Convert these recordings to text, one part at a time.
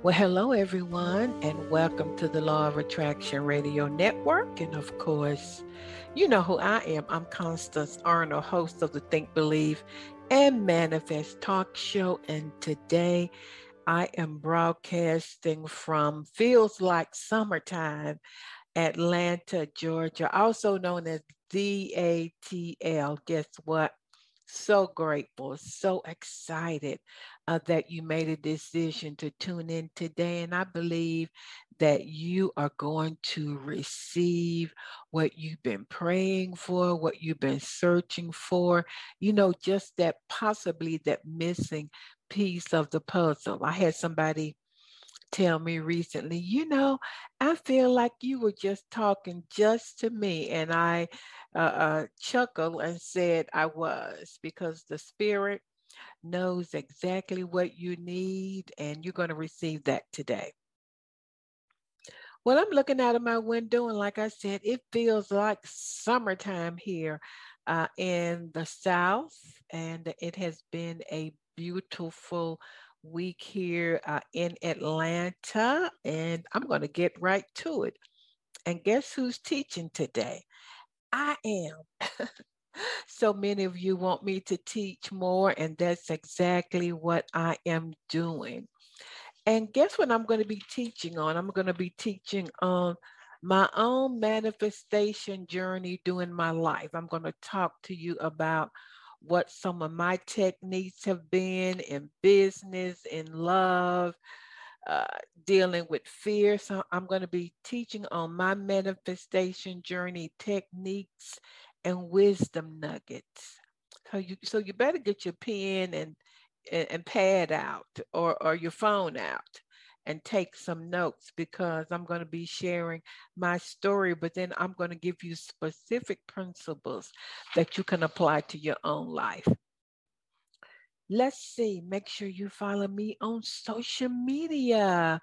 Well, hello, everyone, and welcome to the Law of Attraction Radio Network. And of course, you know who I am. I'm Constance Arnold, host of the Think, Believe, and Manifest talk show. And today I am broadcasting from Feels Like Summertime, Atlanta, Georgia, also known as DATL. Guess what? So grateful, so excited uh, that you made a decision to tune in today. And I believe that you are going to receive what you've been praying for, what you've been searching for, you know, just that possibly that missing piece of the puzzle. I had somebody tell me recently, you know, I feel like you were just talking just to me. And I uh, uh, chuckled and said I was because the Spirit knows exactly what you need, and you're going to receive that today. Well, I'm looking out of my window, and like I said, it feels like summertime here uh, in the South, and it has been a beautiful week here uh, in Atlanta, and I'm going to get right to it. And guess who's teaching today? I am. so many of you want me to teach more, and that's exactly what I am doing. And guess what I'm going to be teaching on? I'm going to be teaching on my own manifestation journey during my life. I'm going to talk to you about what some of my techniques have been in business, in love, uh, dealing with fear. So I'm going to be teaching on my manifestation journey techniques and wisdom nuggets. So you so you better get your pen and and, and pad out or or your phone out and take some notes because I'm going to be sharing my story, but then I'm going to give you specific principles that you can apply to your own life. Let's see, make sure you follow me on social media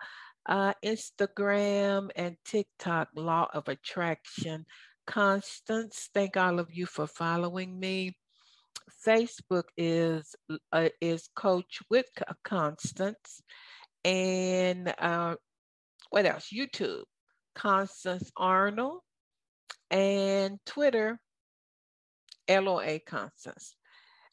uh, Instagram and TikTok, Law of Attraction. Constance, thank all of you for following me. Facebook is uh, is Coach with Constance, and uh, what else? YouTube, Constance Arnold, and Twitter, LOA Constance.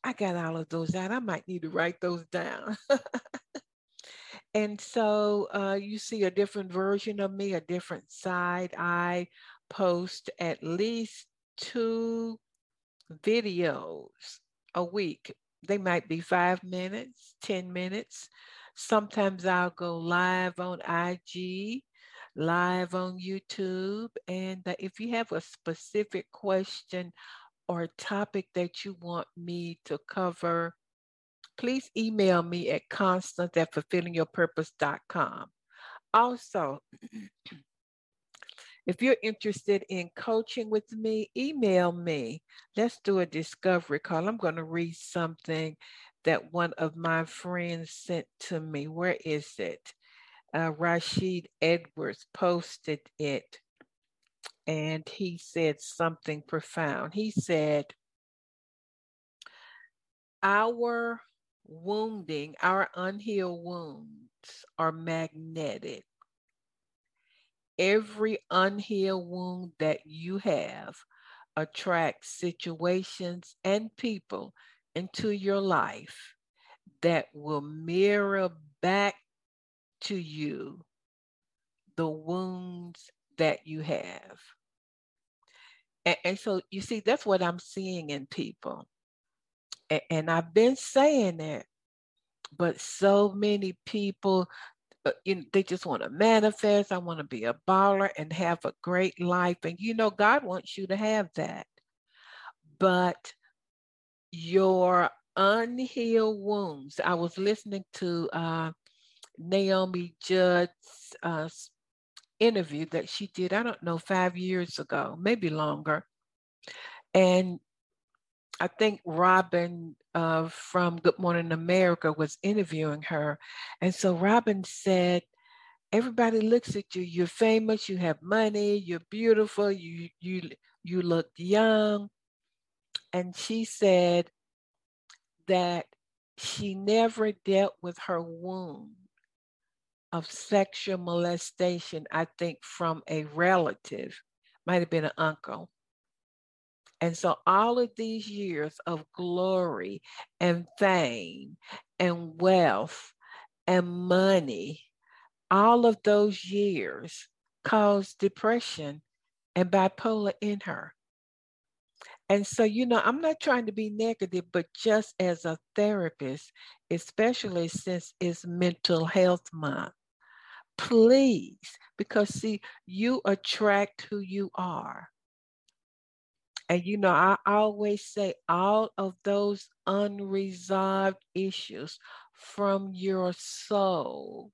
I got all of those out. I might need to write those down. and so uh, you see a different version of me, a different side. I post at least two videos a week. They might be five minutes, 10 minutes. Sometimes I'll go live on IG, live on YouTube. And if you have a specific question or topic that you want me to cover, please email me at constance at fulfillingyourpurpose.com. Also, if you're interested in coaching with me, email me. Let's do a discovery call. I'm going to read something that one of my friends sent to me. Where is it? Uh, Rashid Edwards posted it, and he said something profound. He said, Our wounding, our unhealed wounds are magnetic. Every unhealed wound that you have attracts situations and people into your life that will mirror back to you the wounds that you have. And, and, so you see, that's what I'm seeing in people. And, and I've been saying that, but so many people, uh, you know, they just want to manifest. I want to be a baller and have a great life. And you know, God wants you to have that. But your unhealed wounds. I was listening to uh, Naomi Judd's uh, interview that she did, I don't know, five years ago, maybe longer. And I think Robin uh, from Good Morning America was interviewing her. And so Robin said, everybody looks at you. You're famous, you have money, you're beautiful, you you you look young. And she said that she never dealt with her wound of sexual molestation, I think, from a relative, might have been an uncle. And so all of these years of glory and fame and wealth and money, all of those years caused depression and bipolar in her. And so, you know, I'm not trying to be negative, but just as a therapist, especially since it's mental health month, please, because see, you attract who you are. And you know, I always say all of those unresolved issues from your soul,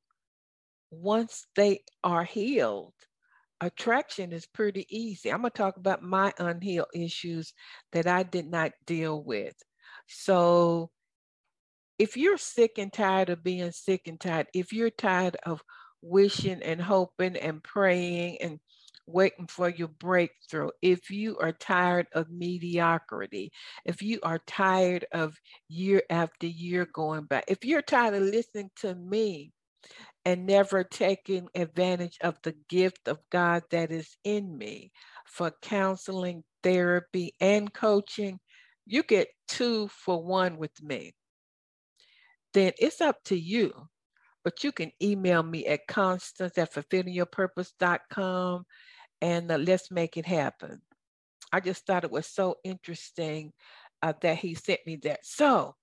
once they are healed, attraction is pretty easy. I'm going to talk about my unhealed issues that I did not deal with. So, if you're sick and tired of being sick and tired, if you're tired of wishing and hoping and praying and waiting for your breakthrough, if you are tired of mediocrity, if you are tired of year after year going by, if you're tired of listening to me and never taking advantage of the gift of God that is in me for counseling, therapy, and coaching, you get two for one with me. Then it's up to you but you can email me at constance at fulfillingyourpurpose.com and uh, let's make it happen. I just thought it was so interesting uh, that he sent me that. So,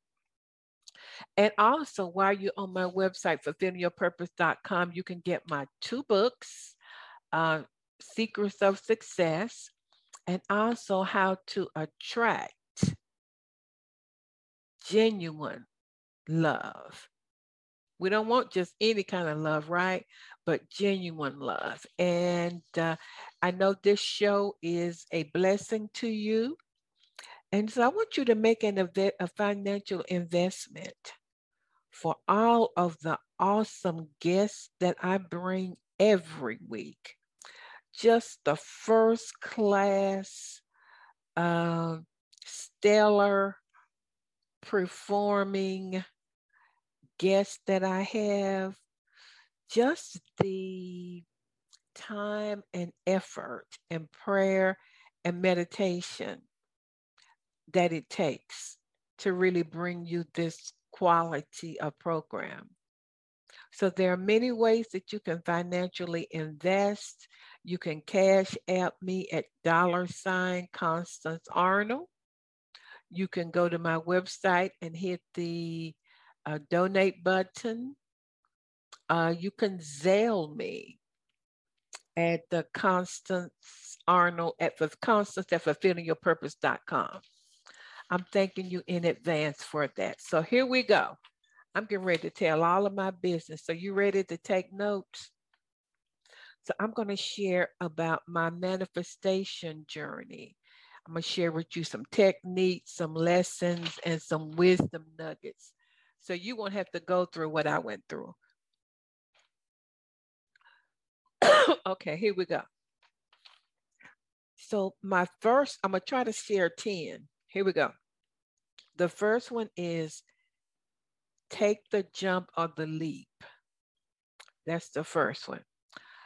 and also while you're on my website, fulfillingyourpurpose.com, you can get my two books, uh, Secrets of Success, and also how to attract genuine love. We don't want just any kind of love, right? But genuine love. And uh, I know this show is a blessing to you. And so I want you to make an a financial investment for all of the awesome guests that I bring every week. Just the first class, uh, stellar performing guests that I have, just the time and effort and prayer and meditation that it takes to really bring you this quality of program. So there are many ways that you can financially invest. You can cash app me at dollar sign Constance Arnold. You can go to my website and hit the uh, donate button. Uh, you can Zelle me at the Constance Arnold at the Constance at fulfillingyourpurpose.com. I'm thanking you in advance for that. So here we go. I'm getting ready to tell all of my business. So you ready to take notes? So I'm going to share about my manifestation journey. I'm going to share with you some techniques, some lessons, and some wisdom nuggets so you won't have to go through what I went through. okay, here we go. So my first, I'm gonna try to share 10. Here we go. The first one is take the jump or the leap. That's the first one.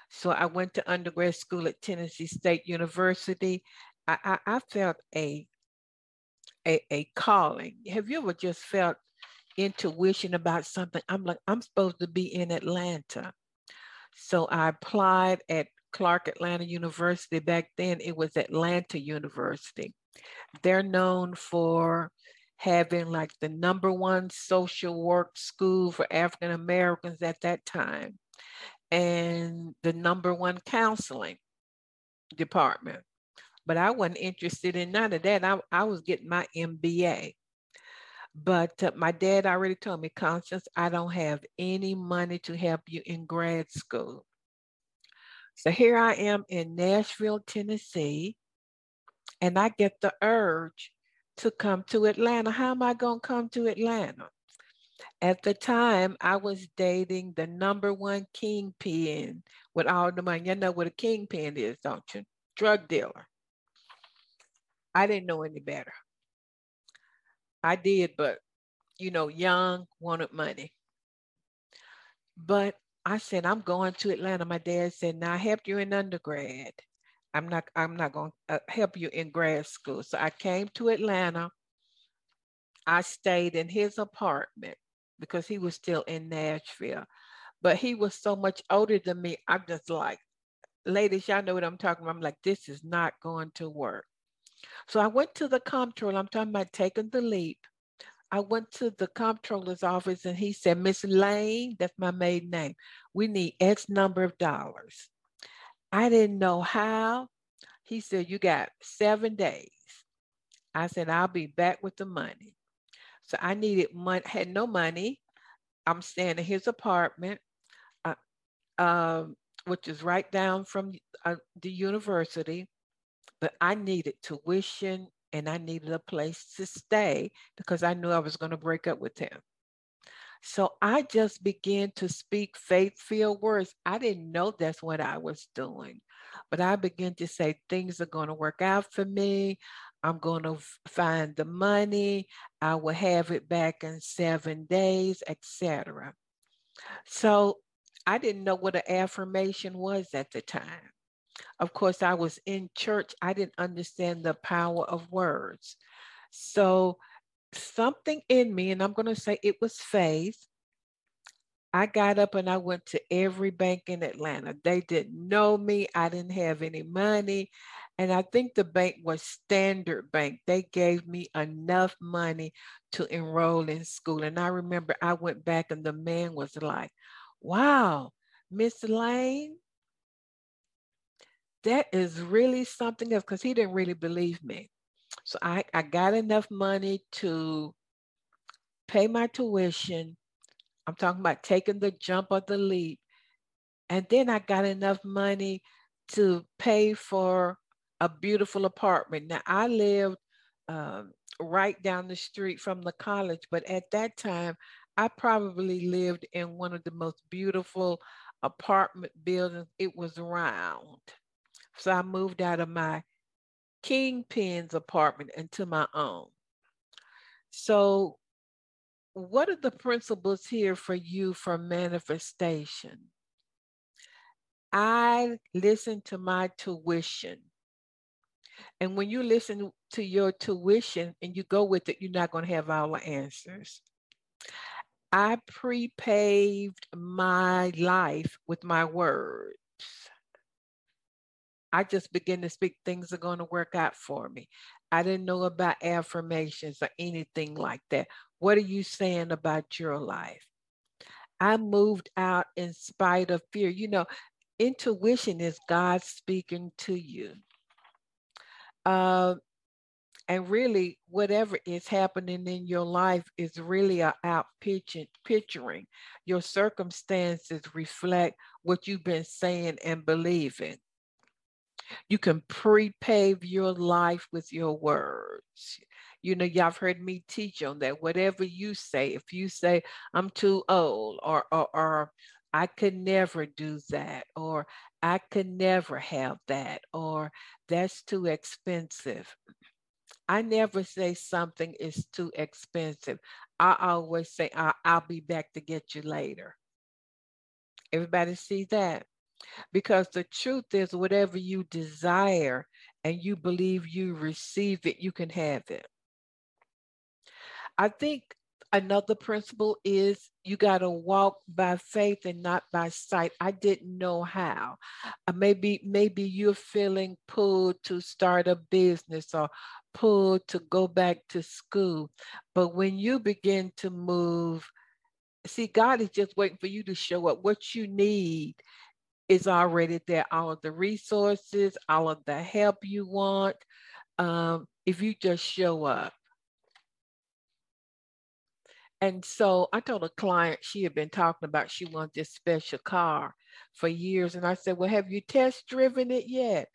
So I went to undergrad school at Tennessee State University. I, I, I felt a, a a calling. Have you ever just felt intuition about something. I'm like, I'm supposed to be in Atlanta. So I applied at Clark Atlanta University. Back then, it was Atlanta University. They're known for having like the number one social work school for African Americans at that time and the number one counseling department. But I wasn't interested in none of that. I, I was getting my MBA. But uh, my dad already told me, Constance, I don't have any money to help you in grad school. So here I am in Nashville, Tennessee, and I get the urge to come to Atlanta. How am I going to come to Atlanta? At the time, I was dating the number one kingpin with all the money. You know what a kingpin is, don't you? Drug dealer. I didn't know any better. I did, but you know, young, wanted money. But I said, I'm going to Atlanta. My dad said, now I helped you in undergrad. I'm not, I'm not going to uh, help you in grad school. So I came to Atlanta. I stayed in his apartment because he was still in Nashville. But he was so much older than me. I'm just like, ladies, y'all know what I'm talking about. I'm like, this is not going to work. So I went to the comptroller. I'm talking about taking the leap. I went to the comptroller's office and he said, Miss Lane, that's my maiden name, we need X number of dollars. I didn't know how. He said, You got seven days. I said, I'll be back with the money. So I needed money, had no money. I'm staying in his apartment, uh, um, which is right down from uh, the university. But I needed tuition and I needed a place to stay because I knew I was going to break up with him. So I just began to speak faith filled words. I didn't know that's what I was doing, but I began to say things are going to work out for me. I'm going to find the money. I will have it back in seven days, etc. So I didn't know what an affirmation was at the time. Of course, I was in church. I didn't understand the power of words. So something in me, and I'm going to say it was faith. I got up and I went to every bank in Atlanta. They didn't know me. I didn't have any money. And I think the bank was Standard Bank. They gave me enough money to enroll in school. And I remember I went back and the man was like, wow, Miss Lane, that is really something else because he didn't really believe me. So I, I got enough money to pay my tuition. I'm talking about taking the jump or the leap. And then I got enough money to pay for a beautiful apartment. Now I lived um, right down the street from the college, but at that time, I probably lived in one of the most beautiful apartment buildings. It was round. So I moved out of my kingpin's apartment into my own. So, what are the principles here for you for manifestation? I listen to my tuition. And when you listen to your tuition and you go with it, you're not going to have all the answers. I pre-paved my life with my words. I just begin to speak, things are going to work out for me. I didn't know about affirmations or anything like that. What are you saying about your life? I moved out in spite of fear. You know, intuition is God speaking to you. Uh, and really, whatever is happening in your life is really out picturing, picturing. Your circumstances reflect what you've been saying and believing. You can pre-pave your life with your words. You know, y'all have heard me teach on that. Whatever you say, if you say, I'm too old, or, or, or I could never do that, or I could never have that, or that's too expensive. I never say something is too expensive. I always say, I'll, I'll be back to get you later. Everybody see that? Because the truth is, whatever you desire and you believe you receive it, you can have it. I think another principle is you got to walk by faith and not by sight. I didn't know how. Uh, maybe maybe you're feeling pulled to start a business or pulled to go back to school. But when you begin to move, see, God is just waiting for you to show up. What you need is already there. All of the resources, all of the help you want. Um, if you just show up. And so I told a client she had been talking about she wants this special car for years. And I said, Well, have you test driven it yet?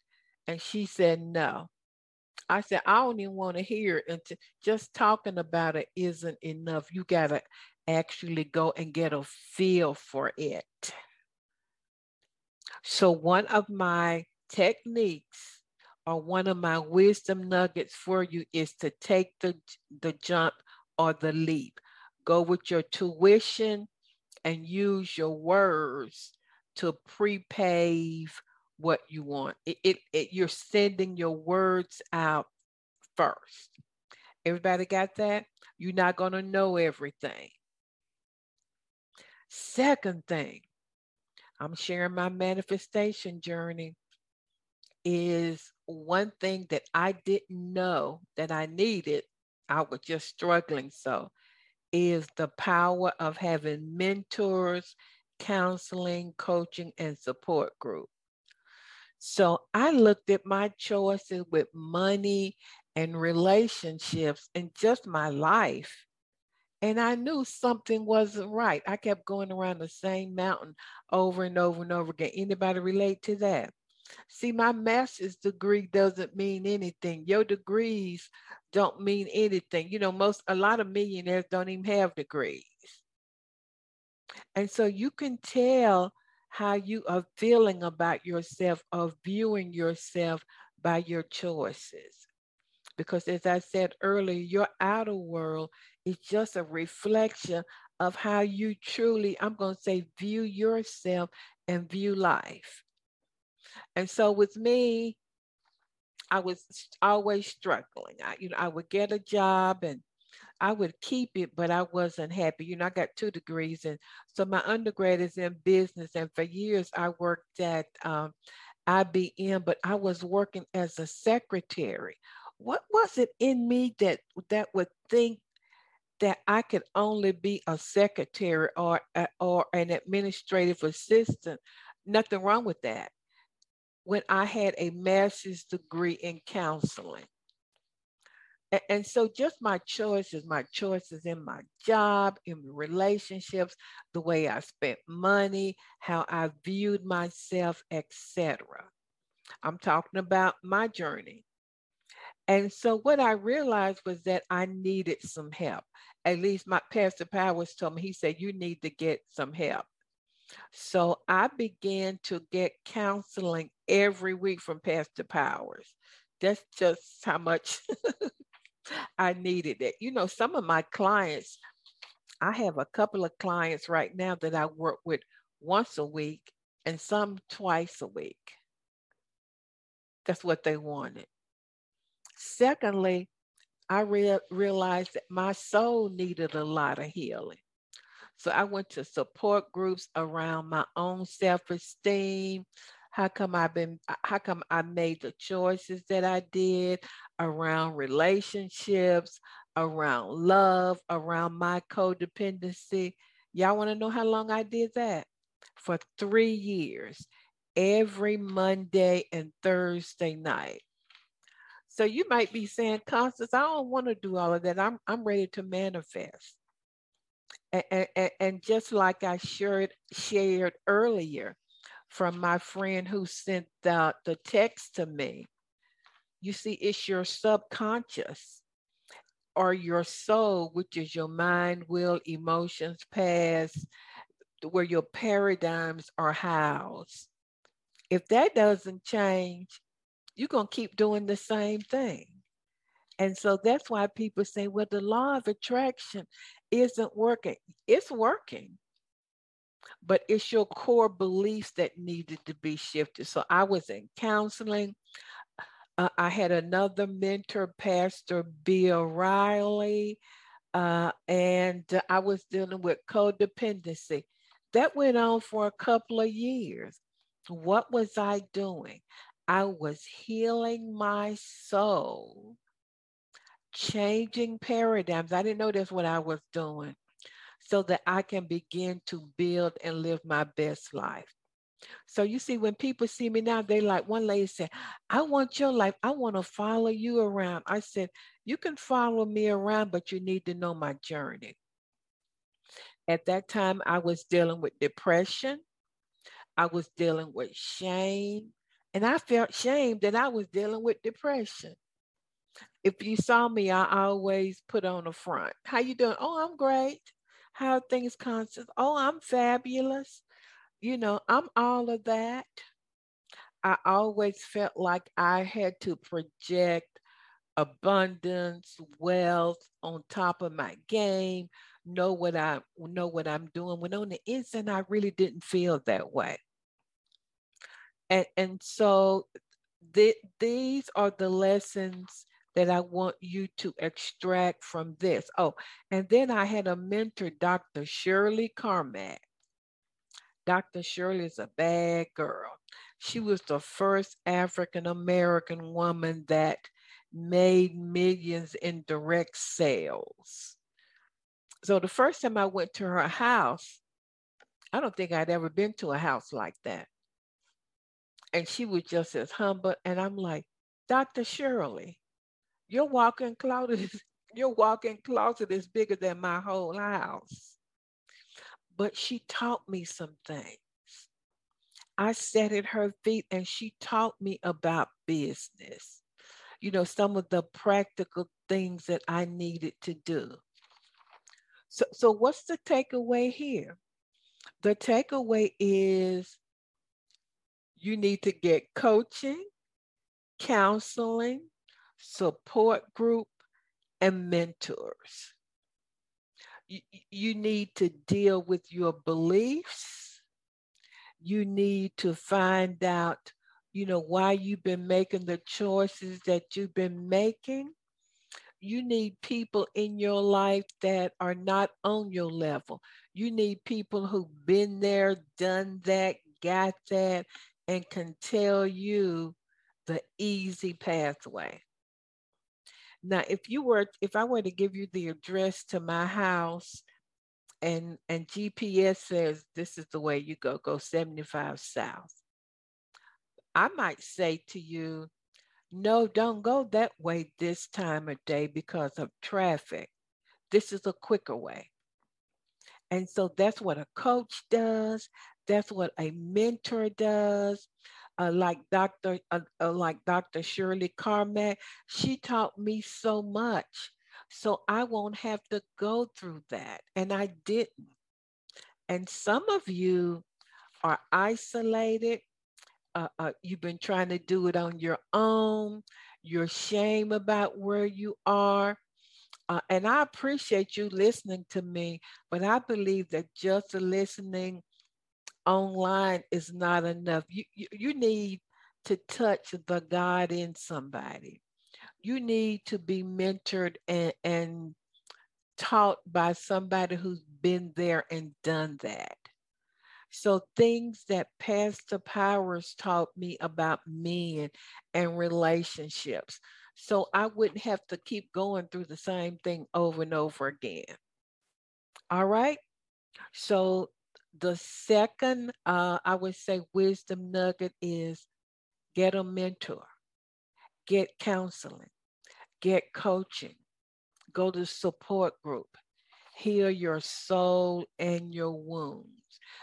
And she said, No. I said, I don't even want to hear it. And just talking about it isn't enough. You got to actually go and get a feel for it. So, one of my techniques or one of my wisdom nuggets for you is to take the, the jump or the leap. Go with your tuition and use your words to pre-pave what you want. It, it, it, you're sending your words out first. Everybody got that? You're not going to know everything. Second thing, I'm sharing my manifestation journey is one thing that I didn't know that I needed. I was just struggling so is the power of having mentors, counseling, coaching, and support group. So I looked at my choices with money and relationships and just my life. And I knew something wasn't right. I kept going around the same mountain over and over and over again. Anybody relate to that? See, my master's degree doesn't mean anything. Your degrees don't mean anything. You know, most, a lot of millionaires don't even have degrees. And so you can tell how you are feeling about yourself or viewing yourself by your choices. Because as I said earlier, your outer world is just a reflection of how you truly, I'm going to say, view yourself and view life. And so with me, I was always struggling. I, you know, I would get a job and I would keep it, but I wasn't happy. You know, I got two degrees, and so my undergrad is in business. And for years, I worked at um, IBM, but I was working as a secretary. What was it in me that that would think that I could only be a secretary or uh, or an administrative assistant? Nothing wrong with that. When I had a master's degree in counseling, and, and so just my choices, my choices in my job, in relationships, the way I spent money, how I viewed myself, etc. I'm talking about my journey. And so what I realized was that I needed some help. At least my Pastor Powers told me, he said, you need to get some help. So I began to get counseling every week from Pastor Powers. That's just how much I needed it. You know, some of my clients, I have a couple of clients right now that I work with once a week and some twice a week. That's what they wanted. Secondly, I re- realized that my soul needed a lot of healing. So I went to support groups around my own self esteem, how come I've been, how come I made the choices that I did around relationships, around love, around my codependency? Y'all want to know how long I did that? For three years, every Monday and Thursday night. So you might be saying, Constance, I don't want to do all of that. I'm, I'm ready to manifest. And, and, and just like I shared, shared earlier, from my friend who sent the, the text to me. You see, it's your subconscious or your soul, which is your mind, will, emotions, past, where your paradigms are housed. If that doesn't change, you're going to keep doing the same thing. And so that's why people say, well, the law of attraction isn't working. It's working but it's your core beliefs that needed to be shifted. So I was in counseling. Uh, I had another mentor, Pastor Bill Riley, uh, and I was dealing with codependency. That went on for a couple of years. What was I doing? I was healing my soul, changing paradigms. I didn't know that's what I was doing so that I can begin to build and live my best life. So you see, when people see me now, they like one lady said, I want your life. I want to follow you around. I said, you can follow me around, but you need to know my journey. At that time, I was dealing with depression. I was dealing with shame. And I felt shame that I was dealing with depression. If you saw me, I always put on a front. How you doing? Oh, I'm great. How things Constance? Oh, I'm fabulous. You know, I'm all of that. I always felt like I had to project abundance, wealth on top of my game, know what I know what I'm doing. When on the inside, I really didn't feel that way. And and so th- these are the lessons that I want you to extract from this. Oh, and then I had a mentor, Dr. Shirley Carmack. Dr. Shirley is a bad girl. She was the first African American woman that made millions in direct sales. So the first time I went to her house, I don't think I'd ever been to a house like that. And she was just as humble. And I'm like, Dr. Shirley, your walk-in closet is your walk-in closet is bigger than my whole house. But she taught me some things. I sat at her feet and she taught me about business. You know, some of the practical things that I needed to do. So, so what's the takeaway here? The takeaway is you need to get coaching, counseling, support group, and mentors. You, need to deal with your beliefs. You need to find out, you know, why you've been making the choices that you've been making. You need people in your life that are not on your level. You need people who've been there, done that, got that, and can tell you the easy pathway. Now, if you were, if I were to give you the address to my house and and GPS says this is the way you go, go 75 south. I might say to you, no, don't go that way this time of day because of traffic. This is a quicker way. And so that's what a coach does. That's what a mentor does uh, like Dr. Uh, uh, like Dr. Shirley Carmack, she taught me so much. So I won't have to go through that. And I didn't. And some of you are isolated. Uh, uh, you've been trying to do it on your own. You're shame about where you are. Uh, and I appreciate you listening to me, but I believe that just listening online is not enough. You, you, you need to touch the God in somebody. You need to be mentored and, and taught by somebody who's been there and done that. So things that Pastor Powers taught me about men and relationships. So I wouldn't have to keep going through the same thing over and over again. All right. So the second, uh, I would say, wisdom nugget is get a mentor, get counseling, get coaching, go to support group, heal your soul and your wounds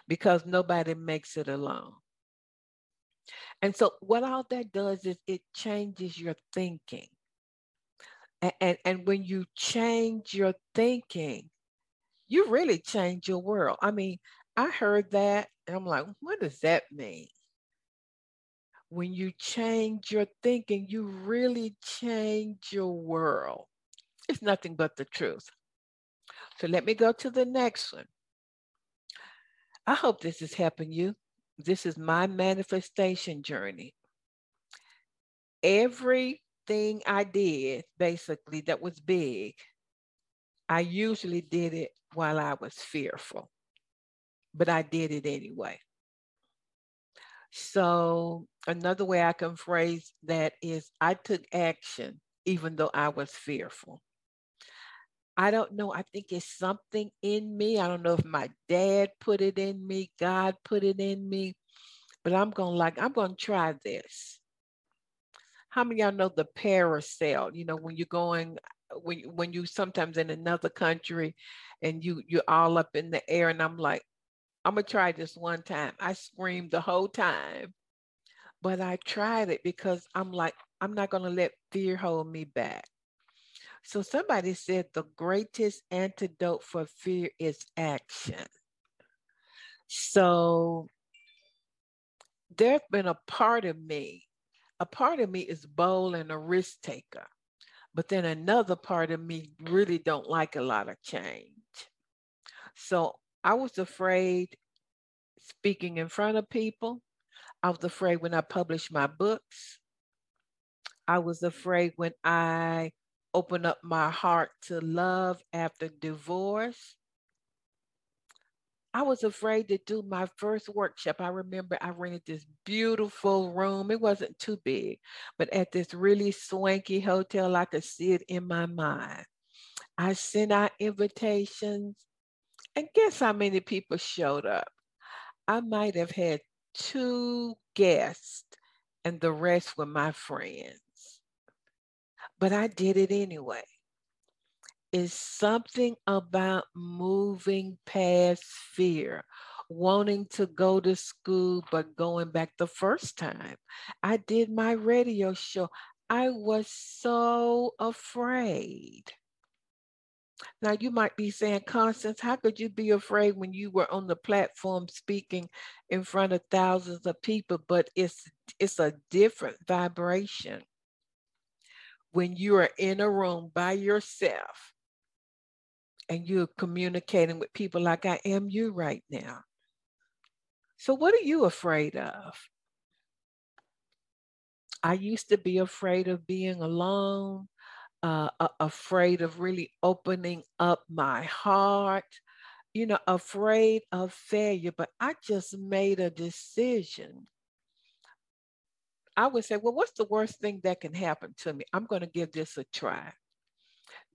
because nobody makes it alone. And so, what all that does is it changes your thinking. And, and, and when you change your thinking, you really change your world. I mean, I heard that and I'm like, what does that mean? When you change your thinking, you really change your world. It's nothing but the truth. So let me go to the next one. I hope this is helping you. This is my manifestation journey. Everything I did, basically, that was big, I usually did it while I was fearful but I did it anyway. So, another way I can phrase that is I took action even though I was fearful. I don't know. I think it's something in me. I don't know if my dad put it in me, God put it in me, but I'm going to like, I'm going to try this. How many y'all know the parasail? You know, when you're going when when you sometimes in another country and you you're all up in the air and I'm like, I'm gonna try this one time. I screamed the whole time, but I tried it because I'm like, I'm not gonna let fear hold me back. So somebody said the greatest antidote for fear is action. So there's been a part of me, a part of me is bold and a risk taker, but then another part of me really don't like a lot of change. So I was afraid speaking in front of people. I was afraid when I published my books. I was afraid when I opened up my heart to love after divorce. I was afraid to do my first workshop. I remember I rented this beautiful room. It wasn't too big, but at this really swanky hotel, I could see it in my mind. I sent out invitations, and guess how many people showed up? I might have had two guests, and the rest were my friends. But I did it anyway is something about moving past fear, wanting to go to school, but going back the first time. I did my radio show. I was so afraid. Now, you might be saying, Constance, how could you be afraid when you were on the platform speaking in front of thousands of people? But it's, it's a different vibration when you are in a room by yourself and you're communicating with people like I am you right now. So, what are you afraid of? I used to be afraid of being alone, uh, afraid of really opening up my heart, you know, afraid of failure. But I just made a decision. I would say, well, what's the worst thing that can happen to me? I'm going to give this a try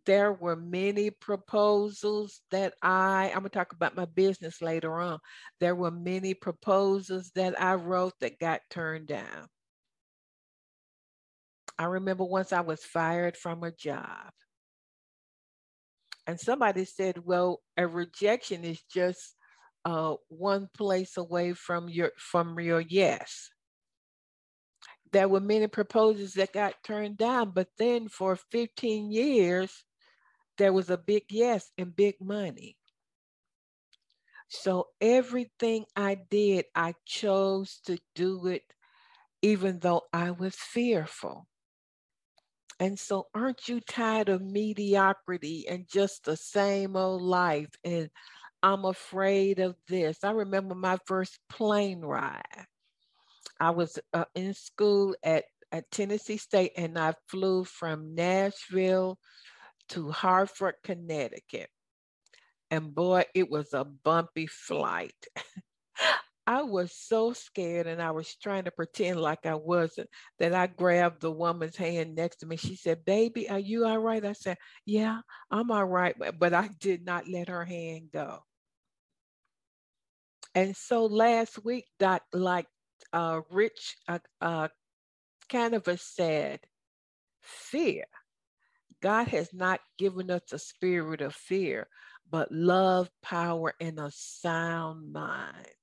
there were many proposals that I, I'm gonna talk about my business later on. There were many proposals that I wrote that got turned down. I remember once I was fired from a job. And somebody said, well, a rejection is just uh, one place away from your from your yes. There were many proposals that got turned down, but then for 15 years, there was a big yes and big money. So everything I did, I chose to do it even though I was fearful. And so, aren't you tired of mediocrity and just the same old life? And I'm afraid of this. I remember my first plane ride. I was uh, in school at, at Tennessee State and I flew from Nashville to Hartford, Connecticut. And boy, it was a bumpy flight. I was so scared and I was trying to pretend like I wasn't that I grabbed the woman's hand next to me. She said, Baby, are you all right? I said, Yeah, I'm all right. But I did not let her hand go. And so last week, Doc, like uh, Rich uh, uh, Canavas said, fear God has not given us a spirit of fear, but love, power, and a sound mind.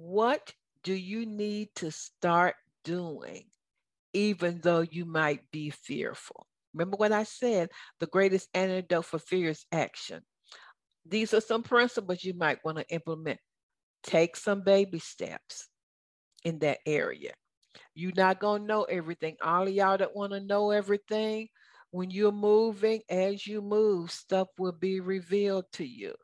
What do you need to start doing, even though you might be fearful? Remember what I said the greatest antidote for fear is action. These are some principles you might want to implement. Take some baby steps in that area. You're not going to know everything. All of y'all that want to know everything, when you're moving, as you move, stuff will be revealed to you.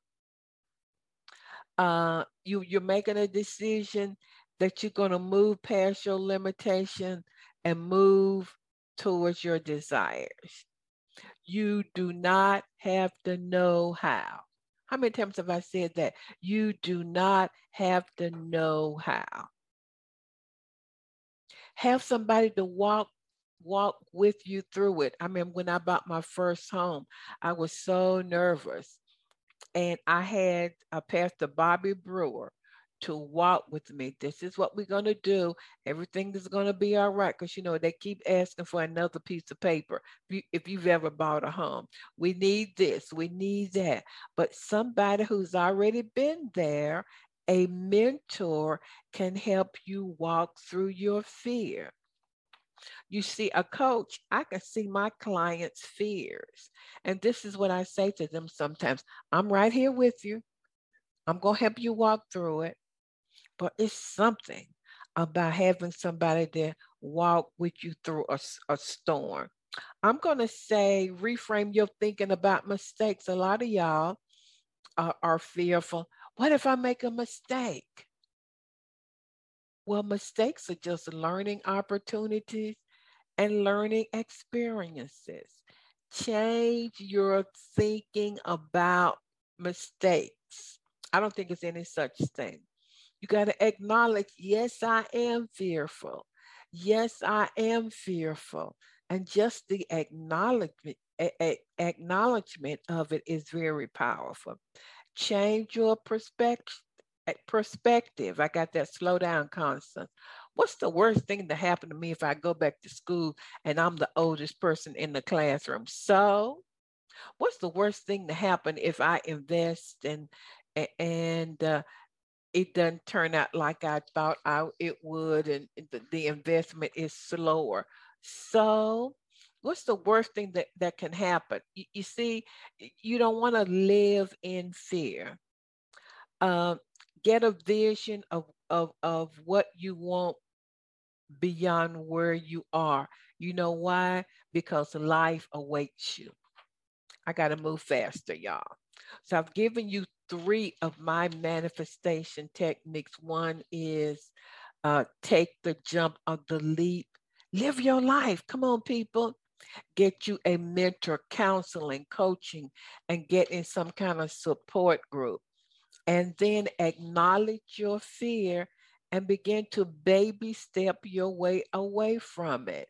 Uh, you you're making a decision that you're going to move past your limitation and move towards your desires. You do not have to know how. How many times have I said that? You do not have to know how have somebody to walk walk with you through it. I mean, when I bought my first home, I was so nervous. And I had a Pastor Bobby Brewer to walk with me. This is what we're going to do. Everything is going to be all right. Because, you know, they keep asking for another piece of paper. If, you, if you've ever bought a home, we need this, we need that. But somebody who's already been there, a mentor can help you walk through your fear. You see, a coach, I can see my clients' fears. And this is what I say to them sometimes I'm right here with you. I'm going to help you walk through it but it's something about having somebody there walk with you through a, a storm. I'm going to say reframe your thinking about mistakes. A lot of y'all are, are fearful. What if I make a mistake? Well, mistakes are just learning opportunities and learning experiences. Change your thinking about mistakes. I don't think it's any such thing. You got to acknowledge, yes, I am fearful. Yes, I am fearful. And just the acknowledgement, a, a, acknowledgement of it is very powerful. Change your perspective. Perspective. I got that slow down Constance. What's the worst thing to happen to me if I go back to school and I'm the oldest person in the classroom? So, what's the worst thing to happen if I invest and and uh, it doesn't turn out like I thought I, it would, and the, the investment is slower. So, what's the worst thing that, that can happen? You, you see, you don't want to live in fear. Uh, get a vision of, of, of what you want beyond where you are. You know why? Because life awaits you. I got to move faster, y'all. So I've given you three of my manifestation techniques. One is uh, take the jump of the leap, live your life. Come on, people. Get you a mentor, counseling, coaching, and get in some kind of support group. And then acknowledge your fear and begin to baby step your way away from it.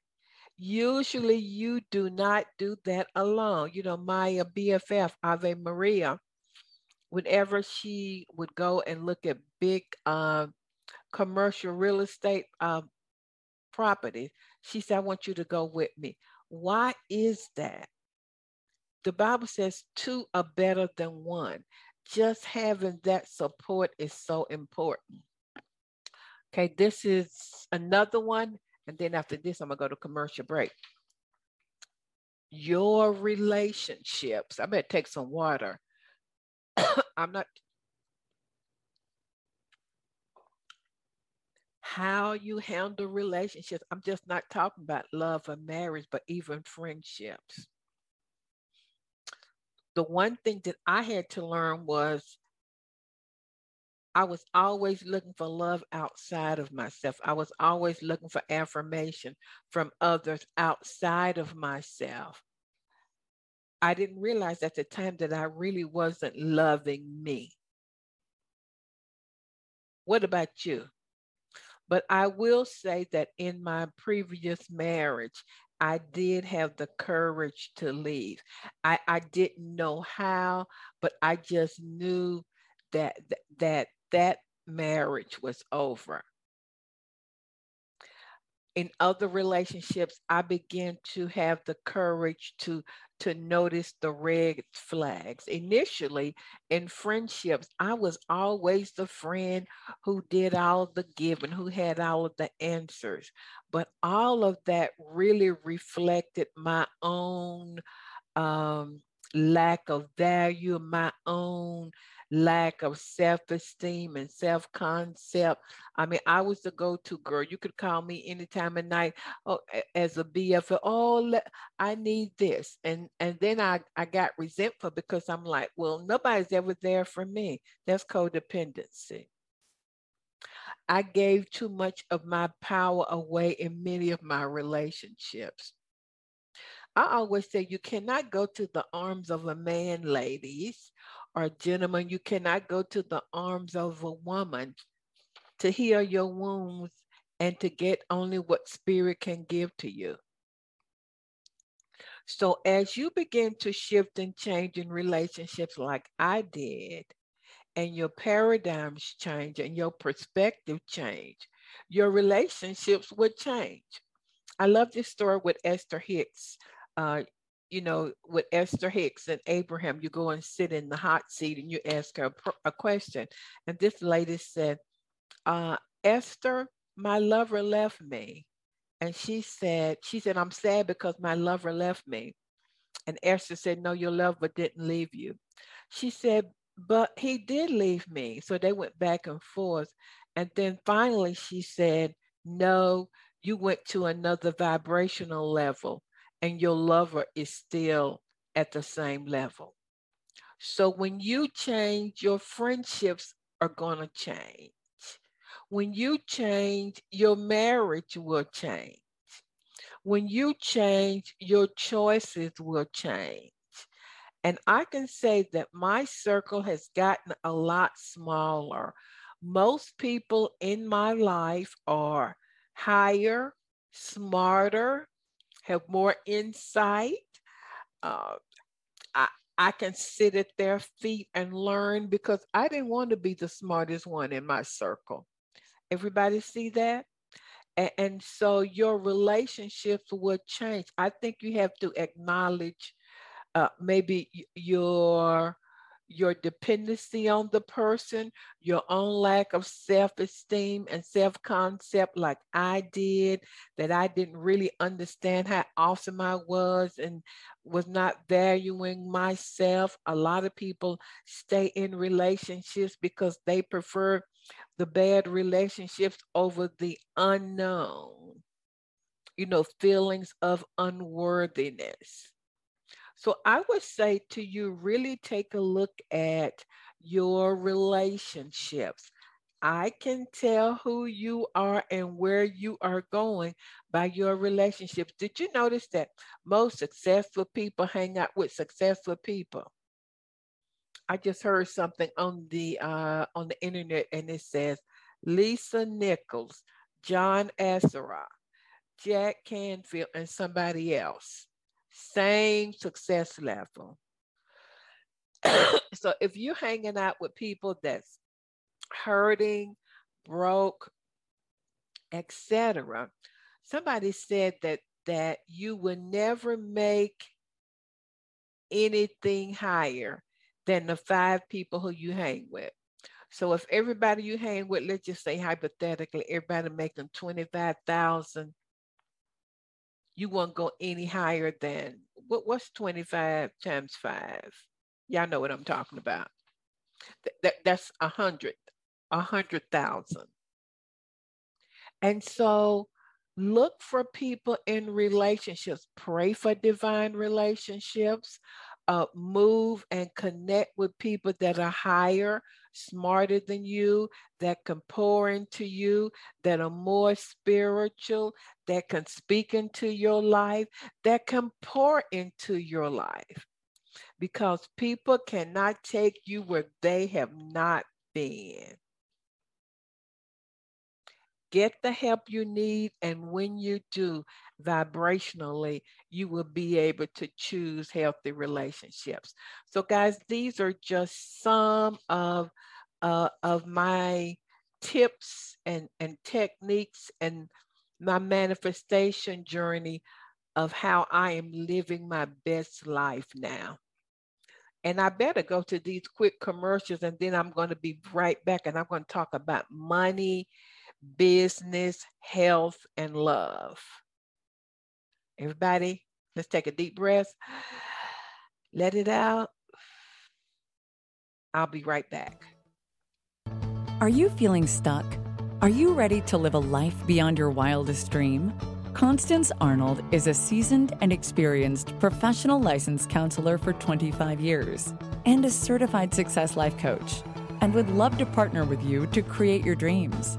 Usually, you do not do that alone. You know, my BFF, Ave Maria, whenever she would go and look at big uh, commercial real estate uh, properties, she said, I want you to go with me. Why is that? The Bible says two are better than one. Just having that support is so important. Okay, this is another one. And then after this, I'm going to go to commercial break. Your relationships. I better take some water. I'm not how you handle relationships. I'm just not talking about love or marriage, but even friendships. The one thing that I had to learn was I was always looking for love outside of myself. I was always looking for affirmation from others outside of myself. I didn't realize at the time that I really wasn't loving me. What about you? But I will say that in my previous marriage, I did have the courage to leave. I, I didn't know how, but I just knew that that that marriage was over in other relationships i began to have the courage to to notice the red flags. Initially in friendships i was always the friend who did all the giving who had all of the answers but all of that really reflected my own um, lack of value my own lack of self-esteem and self-concept. I mean, I was the go-to girl. You could call me any time of night oh, as a BF. Oh, I need this, and and then I I got resentful because I'm like, well, nobody's ever there for me. That's codependency. I gave too much of my power away in many of my relationships. I always say you cannot go to the arms of a man, ladies, or gentlemen, you cannot go to the arms of a woman to heal your wounds and to get only what spirit can give to you. So as you begin to shift and change in relationships like I did, and your paradigms change and your perspective change, your relationships would change. I love this story with Esther Hicks. Uh, you know, with Esther Hicks and Abraham, you go and sit in the hot seat and you ask her a, a question. And this lady said, uh, Esther, my lover left me. And she said, she said, I'm sad because my lover left me. And Esther said, No, your lover didn't leave you. She said, But he did leave me. So they went back and forth. And then finally she said, No, you went to another vibrational level and your lover is still at the same level. So when you change, your friendships are going to change. When you change, your marriage will change. When you change, your choices will change. And I can say that my circle has gotten a lot smaller. Most people in my life are higher, smarter, have more insight. Uh, I, I can sit at their feet and learn because I didn't want to be the smartest one in my circle. Everybody see that? And, and so your relationships will change. I think you have to acknowledge uh, maybe your your dependency on the person, your own lack of self esteem and self concept, like I did, that I didn't really understand how awesome I was and was not valuing myself. A lot of people stay in relationships because they prefer the bad relationships over the unknown, you know, feelings of unworthiness. So I would say to you, really take a look at your relationships. I can tell who you are and where you are going by your relationships. Did you notice that most successful people hang out with successful people? I just heard something on the uh, on the internet, and it says Lisa Nichols, John Assaraf, Jack Canfield, and somebody else. Same success level. so if you're hanging out with people that's hurting, broke, etc., somebody said that that you will never make anything higher than the five people who you hang with. So if everybody you hang with, let's just say hypothetically, everybody making 25,000, you won't go any higher than what, what's 25 times five? Y'all know what I'm talking about. Th- that, that's a hundred, a hundred thousand. And so look for people in relationships, pray for divine relationships, uh, move and connect with people that are higher, smarter than you, that can pour into you, that are more spiritual, that can speak into your life, that can pour into your life. Because people cannot take you where they have not been. Get the help you need, and when you do, vibrationally, you will be able to choose healthy relationships. So, guys, these are just some of uh, of my tips and, and techniques and my manifestation journey of how I am living my best life now. And I better go to these quick commercials and then I'm going to be right back and I'm going to talk about money, business, health, and love. Everybody, let's take a deep breath. Let it out. I'll be right back. Are you feeling stuck? Are you ready to live a life beyond your wildest dream? Constance Arnold is a seasoned and experienced professional licensed counselor for 25 years and a certified success life coach, and would love to partner with you to create your dreams.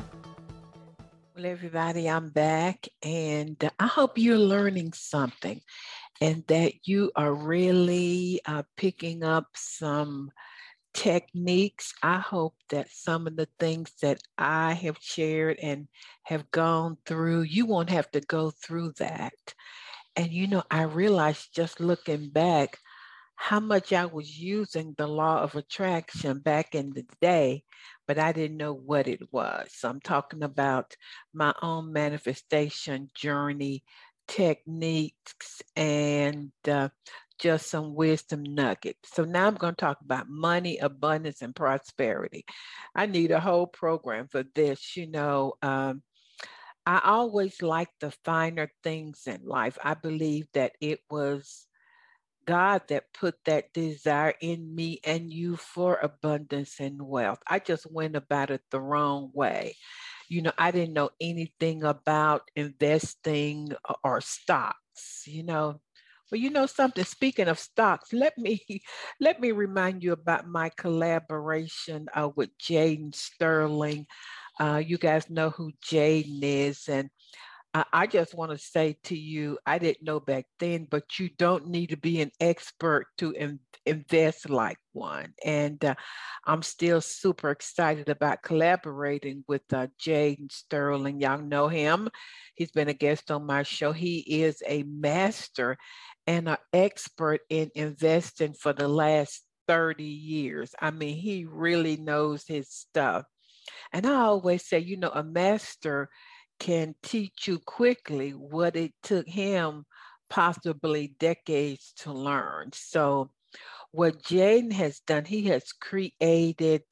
Well, everybody, I'm back, and I hope you're learning something and that you are really uh, picking up some techniques. I hope that some of the things that I have shared and have gone through, you won't have to go through that. And you know, I realized just looking back how much I was using the law of attraction back in the day but I didn't know what it was. So I'm talking about my own manifestation journey techniques and uh, just some wisdom nuggets. So now I'm going to talk about money, abundance, and prosperity. I need a whole program for this. You know, um, I always like the finer things in life. I believe that it was God that put that desire in me and you for abundance and wealth. I just went about it the wrong way. You know, I didn't know anything about investing or stocks, you know. Well, you know something, speaking of stocks, let me let me remind you about my collaboration uh, with Jaden Sterling. Uh, you guys know who Jaden is, and I, just want to say to you, I didn't know back then, but you don't need to be an expert to in, invest like one. And uh, I'm still super excited about collaborating with uh, Jaden Sterling. Y'all know him. He's been a guest on my show. He is a master and an expert in investing for the last 30 years. I mean, he really knows his stuff. And I always say, you know, a master can teach you quickly what it took him possibly decades to learn. So, what Jaden has done, he has created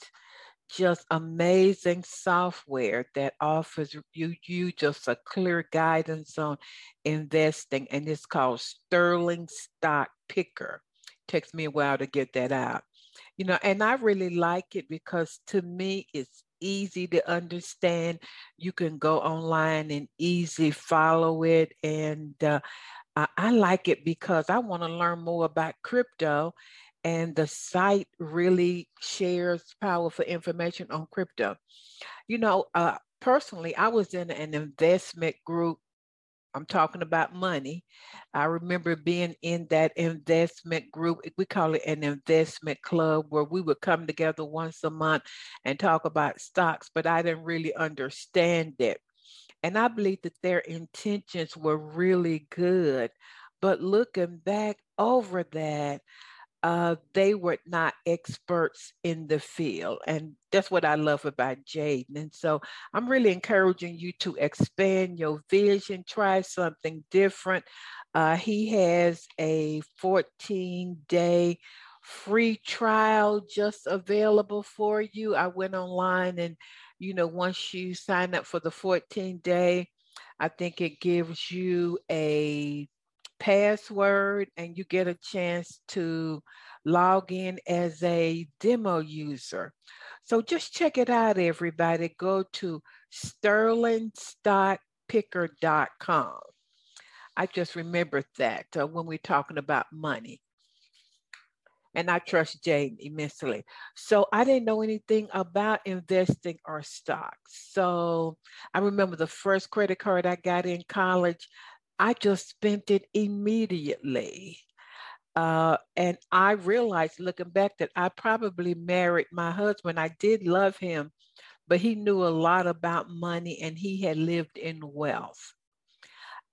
just amazing software that offers you, you just a clear guidance on investing, and it's called Sterling Stock Picker. Takes me a while to get that out. You know, and I really like it because to me it's easy to understand. You can go online and easy follow it. And uh, I, like it because I want to learn more about crypto. And the site really shares powerful information on crypto. You know, uh, personally, I was in an investment group I'm talking about money. I remember being in that investment group. We call it an investment club where we would come together once a month and talk about stocks, but I didn't really understand it. And I believe that their intentions were really good. But looking back over that, uh, they were not experts in the field. And that's what I love about Jaden. And so I'm really encouraging you to expand your vision, try something different. Uh, he has a 14 day free trial just available for you. I went online and, you know, once you sign up for the 14 day, I think it gives you a password and you get a chance to log in as a demo user. So just check it out, everybody. Go to sterlingstockpicker.com. I just remembered that uh, when we're talking about money. And I trust Jaden immensely. So I didn't know anything about investing or stocks. So I remember the first credit card I got in college, I just spent it immediately. Uh, and I realized looking back that I probably married my husband. I did love him, but he knew a lot about money and he had lived in wealth.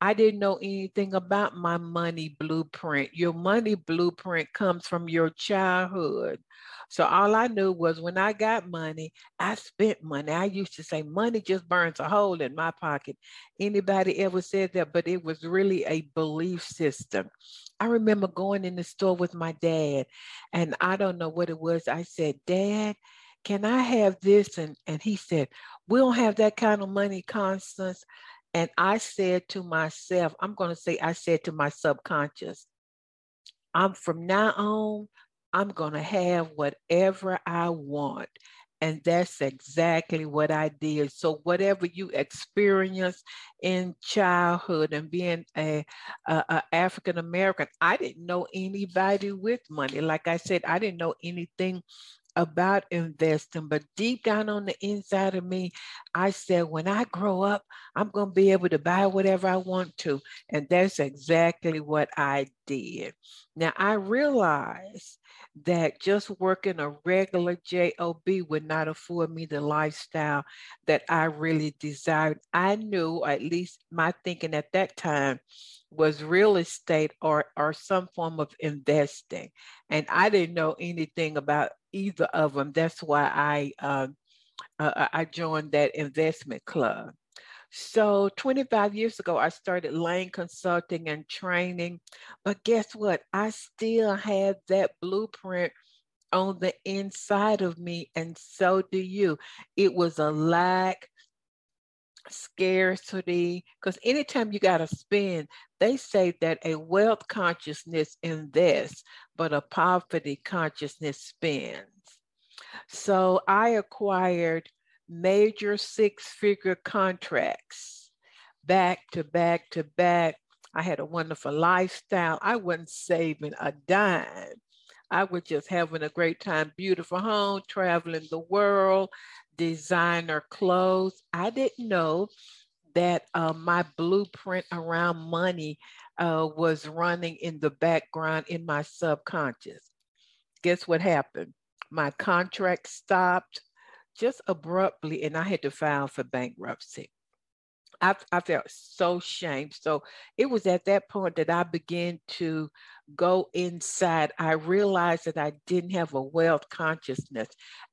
I didn't know anything about my money blueprint. Your money blueprint comes from your childhood. So all I knew was when I got money, I spent money. I used to say money just burns a hole in my pocket. Anybody ever said that? But it was really a belief system. I remember going in the store with my dad, and I don't know what it was. I said, Dad, can I have this? And, and he said, We don't have that kind of money, Constance. And I said to myself, I'm going to say, I said to my subconscious, I'm from now on, I'm going to have whatever I want. And that's exactly what I did. So, whatever you experience in childhood and being a, a, a African American, I didn't know anybody with money. Like I said, I didn't know anything about investing, but deep down on the inside of me, I said, when I grow up, I'm going to be able to buy whatever I want to. And that's exactly what I did. Now, I realized that just working a regular job would not afford me the lifestyle that I really desired. I knew, at least my thinking at that time, was real estate or or some form of investing, and I didn't know anything about either of them. That's why I uh, uh, I joined that investment club. So 25 years ago, I started Lane Consulting and Training. But guess what? I still have that blueprint on the inside of me, and so do you. It was a lack, scarcity, because anytime you got to spend, they say that a wealth consciousness invests, but a poverty consciousness spends. So I acquired major six figure contracts back to back to back. I had a wonderful lifestyle. I wasn't saving a dime. I was just having a great time, beautiful home, traveling the world, designer clothes. I didn't know that uh, my blueprint around money uh, was running in the background in my subconscious. Guess what happened? My contract stopped just abruptly, and I had to file for bankruptcy. I, I felt so shamed. So it was at that point that I began to go inside. I realized that I didn't have a wealth consciousness.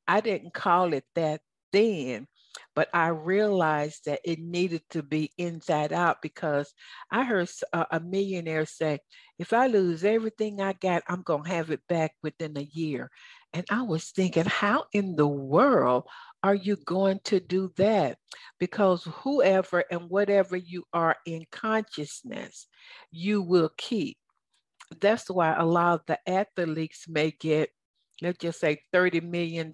I didn't call it that then, but I realized that it needed to be inside out because I heard a, uh, a millionaire say, if I lose everything I got, I'm going to have it back within a year. And I was thinking, how in the world are you going to do that? Because whoever and whatever you are in consciousness, you will keep. That's why a lot of the athletes may get, let's just say, $30 million.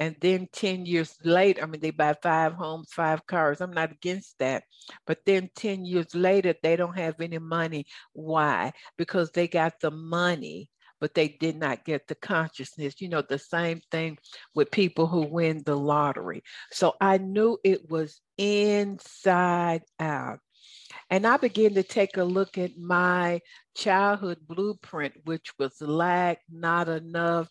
And then 10 years later, I mean, they buy five homes, five cars. I'm not against that. But then 10 years later, they don't have any money. Why? Because they got the money but they did not get the consciousness. You know, the same thing with people who win the lottery. So I knew it was inside out. And I began to take a look at my childhood blueprint, which was lack, not enough,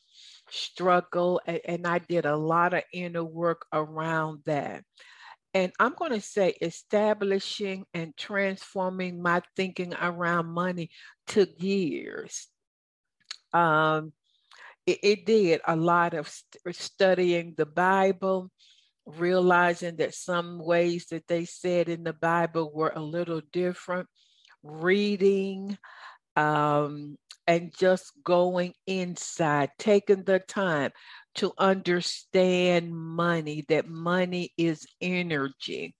struggle. And, and I did a lot of inner work around that. And I'm going to say establishing and transforming my thinking around money took years um, it, it did a lot of st- studying the Bible, realizing that some ways that they said in the Bible were a little different, reading, um, and just going inside, taking the time to understand money, that money is energy.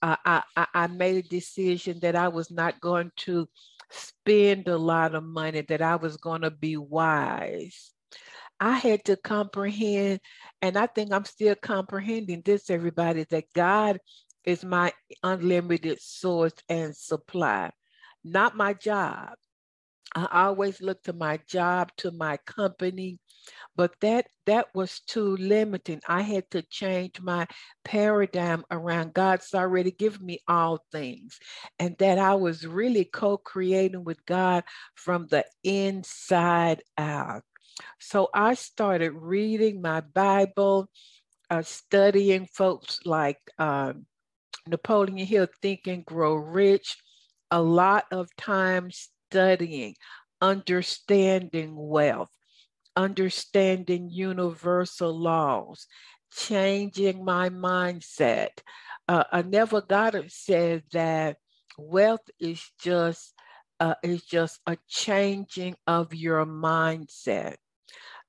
Uh, I, I made a decision that I was not going to spend a lot of money, that I was going to be wise. I had to comprehend, and I think I'm still comprehending this, everybody, that God is my unlimited source and supply, not my job. I always looked to my job, to my company, but that that was too limiting. I had to change my paradigm around god's already given me all things and that i was really co-creating with god from the inside out. So i started reading my bible uh, studying folks like um, napoleon hill think and grow rich. A lot of time studying understanding wealth understanding universal laws, changing my mindset. Uh, Neville Goddard said that wealth is just uh, is just a changing of your mindset.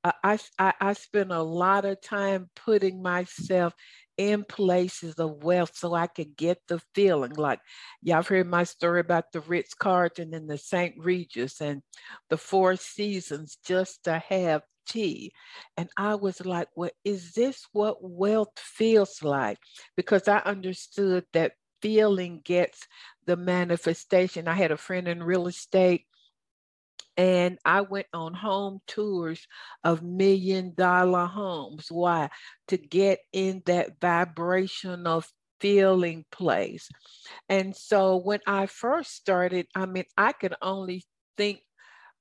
I, I, I spent a lot of time putting myself in places of wealth so I could get the feeling. Like, y'all heard my story about the Ritz Carlton and the St. Regis and the Four Seasons just to have tea. And I was like, well, is this what wealth feels like? Because I understood that feeling gets the manifestation. I had a friend in real estate And I went on home tours of million dollar homes. Why? To get in that vibrational feeling place. And so when I first started, I mean, I could only think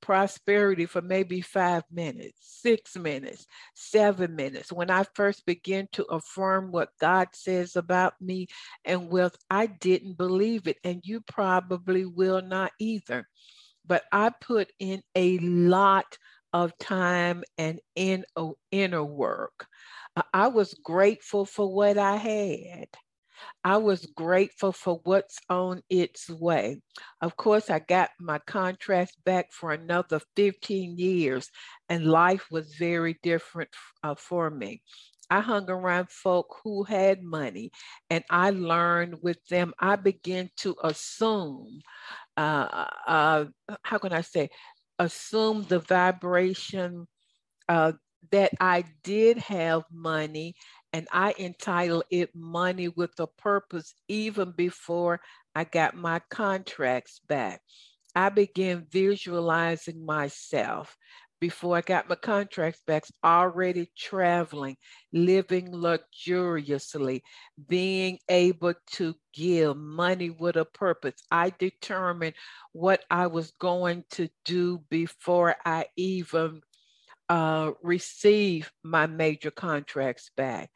prosperity for maybe five minutes, six minutes, seven minutes. When I first began to affirm what God says about me and wealth, I didn't believe it. And you probably will not either but I put in a lot of time and in inner work. I was grateful for what I had. I was grateful for what's on its way. Of course, I got my contract back for another 15 years, and life was very different uh, for me. I hung around folk who had money and I learned with them. I began to assume uh, uh, how can I say, assume the vibration uh, that I did have money and I entitled it money with a purpose even before I got my contracts back. I began visualizing myself before I got my contracts back, already traveling, living luxuriously, being able to give money with a purpose. I determined what I was going to do before I even uh, my major contracts back.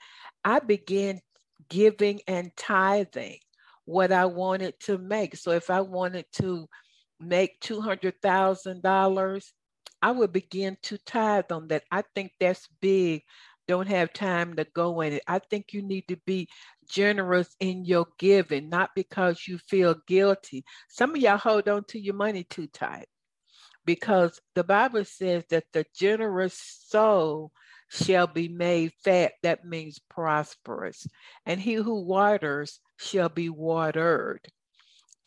I began giving and tithing what I wanted to make. So if I wanted to make $200,000, I would begin to tithe on that. I think that's big. Don't have time to go in it. I think you need to be generous in your giving, not because you feel guilty. Some of y'all hold on to your money too tight because the Bible says that the generous soul shall be made fat. That means prosperous. And he who waters shall be watered.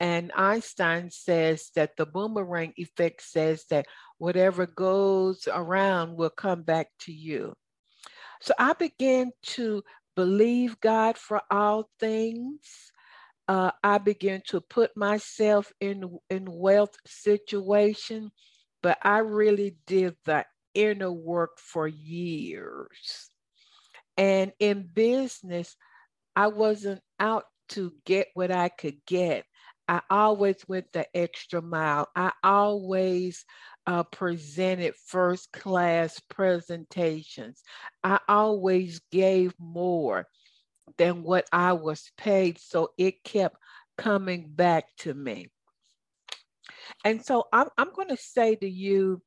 And Einstein says that the boomerang effect says that whatever goes around will come back to you. So I began to believe God for all things. Uh, I began to put myself in in wealth situation, but I really did the inner work for years. And in business, I wasn't out to get what I could get. I always went the extra mile. I always uh, presented first class presentations. I always gave more than what I was paid. So it kept coming back to me. And so I'm, I'm going to say to you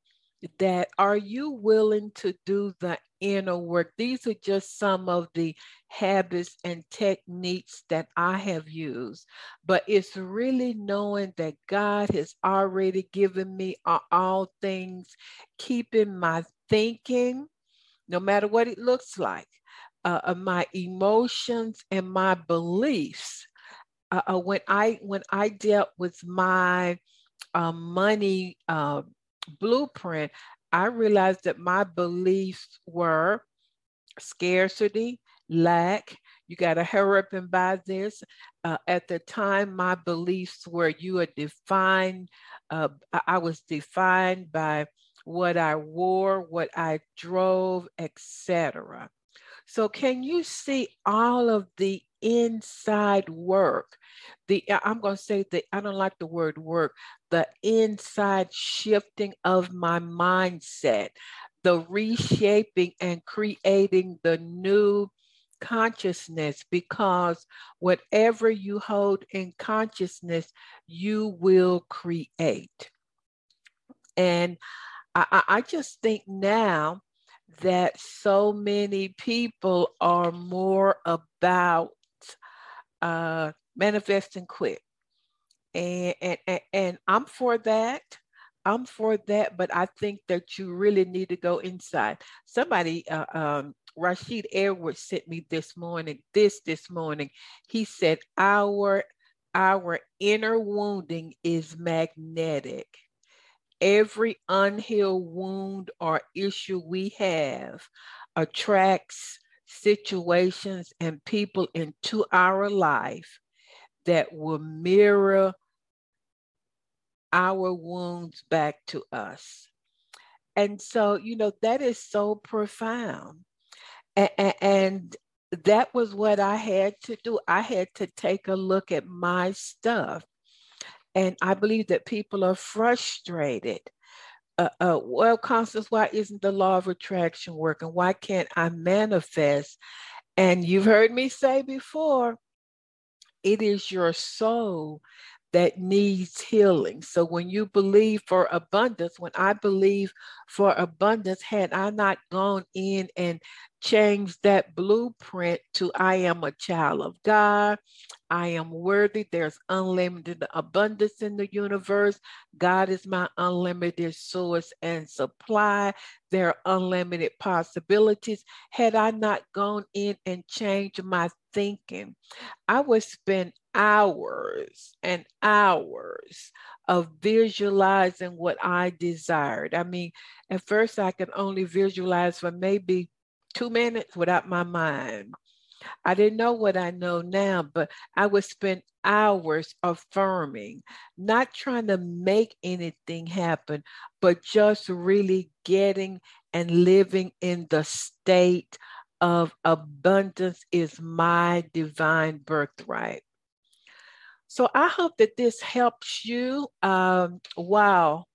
that are you willing to do the inner work? These are just some of the habits and techniques that I have used, but it's really knowing that God has already given me all things, keeping my thinking, no matter what it looks like, uh, my emotions and my beliefs. Uh, uh, when I when I dealt with my uh, money uh, blueprint, I realized that my beliefs were scarcity, lack. You got to hurry up and buy this. Uh, at the time, my beliefs were you are defined. Uh, I was defined by what I wore, what I drove, etc. So, can you see all of the inside work? The I'm going to say that I don't like the word work. The inside shifting of my mindset, the reshaping and creating the new consciousness because whatever you hold in consciousness, you will create. And I, I just think now that so many people are more about uh, manifesting quick. And, and, and, and I'm for that. I'm for that, but I think that you really need to go inside. Somebody, uh, um, Rashid Edwards sent me this morning, this this morning. He said, our, our inner wounding is magnetic. Every unhealed wound or issue we have attracts situations and people into our life that will mirror our wounds back to us. And so, you know, that is so profound. And, that was what I had to do. I had to take a look at my stuff. And I believe that people are frustrated. Uh, uh, well, Constance, why isn't the law of attraction working? Why can't I manifest? And you've heard me say before, it is your soul that needs healing. So when you believe for abundance, when I believe for abundance, had I not gone in and changed that blueprint to I am a child of God, I am worthy, there's unlimited abundance in the universe, God is my unlimited source and supply, there are unlimited possibilities. Had I not gone in and changed my thinking, I would spend hours and hours of visualizing what I desired. I mean, at first I could only visualize for maybe two minutes without my mind. I didn't know what I know now, but I would spend hours affirming, not trying to make anything happen, but just really getting and living in the state of abundance is my divine birthright. So I hope that this helps you. Um, wow.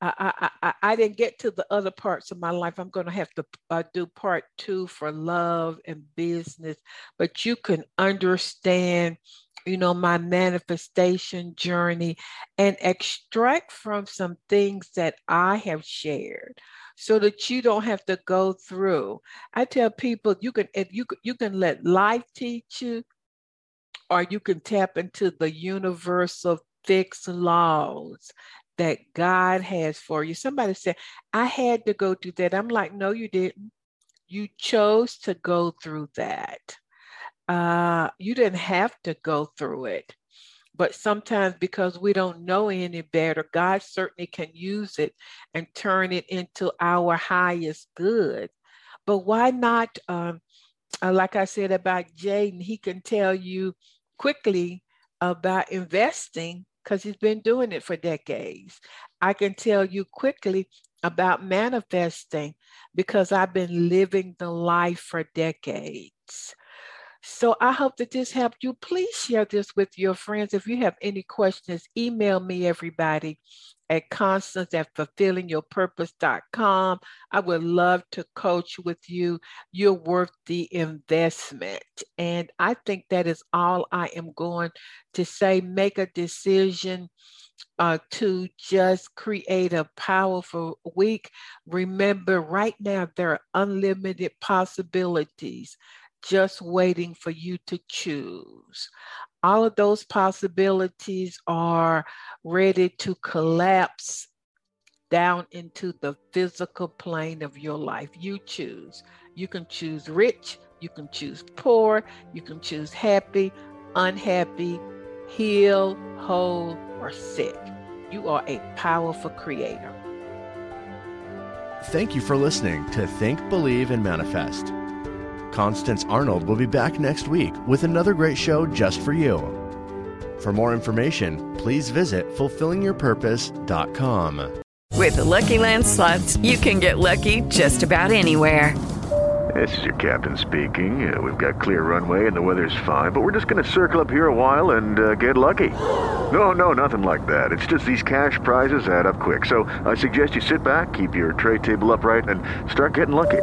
I, I, I, didn't get to the other parts of my life. I'm going to have to uh, do part two for love and business, but you can understand, you know, my manifestation journey and extract from some things that I have shared so that you don't have to go through. I tell people you can, if you, you can let life teach you, or you can tap into the universal fixed laws that God has for you. Somebody said, I had to go through that. I'm like, no, you didn't. You chose to go through that. Uh, you didn't have to go through it. But sometimes, because we don't know any better, God certainly can use it and turn it into our highest good. But why not? Um, uh, like I said about Jaden, he can tell you quickly about investing because he's been doing it for decades. I can tell you quickly about manifesting because I've been living the life for decades. So I hope that this helped you. Please share this with your friends. If you have any questions, email me, everybody, at constance at fulfillingyourpurpose.com. I would love to coach with you. You're worth the investment. And I think that is all I am going to say. Make a decision. Uh, to just create a powerful week. Remember, right now, there are unlimited possibilities just waiting for you to choose. All of those possibilities are ready to collapse down into the physical plane of your life. You choose. You can choose rich, you can choose poor, you can choose happy, unhappy, heal, whole, or sick. You are a powerful creator. Thank you for listening to Think, Believe, and Manifest. Constance Arnold will be back next week with another great show just for you. For more information, please visit fulfillingyourpurpose.com. With the Lucky Land slots, you can get lucky just about anywhere. This is your captain speaking. Uh, we've got clear runway and the weather's fine, but we're just going to circle up here a while and uh, get lucky. No, no, nothing like that. It's just these cash prizes add up quick. So I suggest you sit back, keep your tray table upright, and start getting lucky.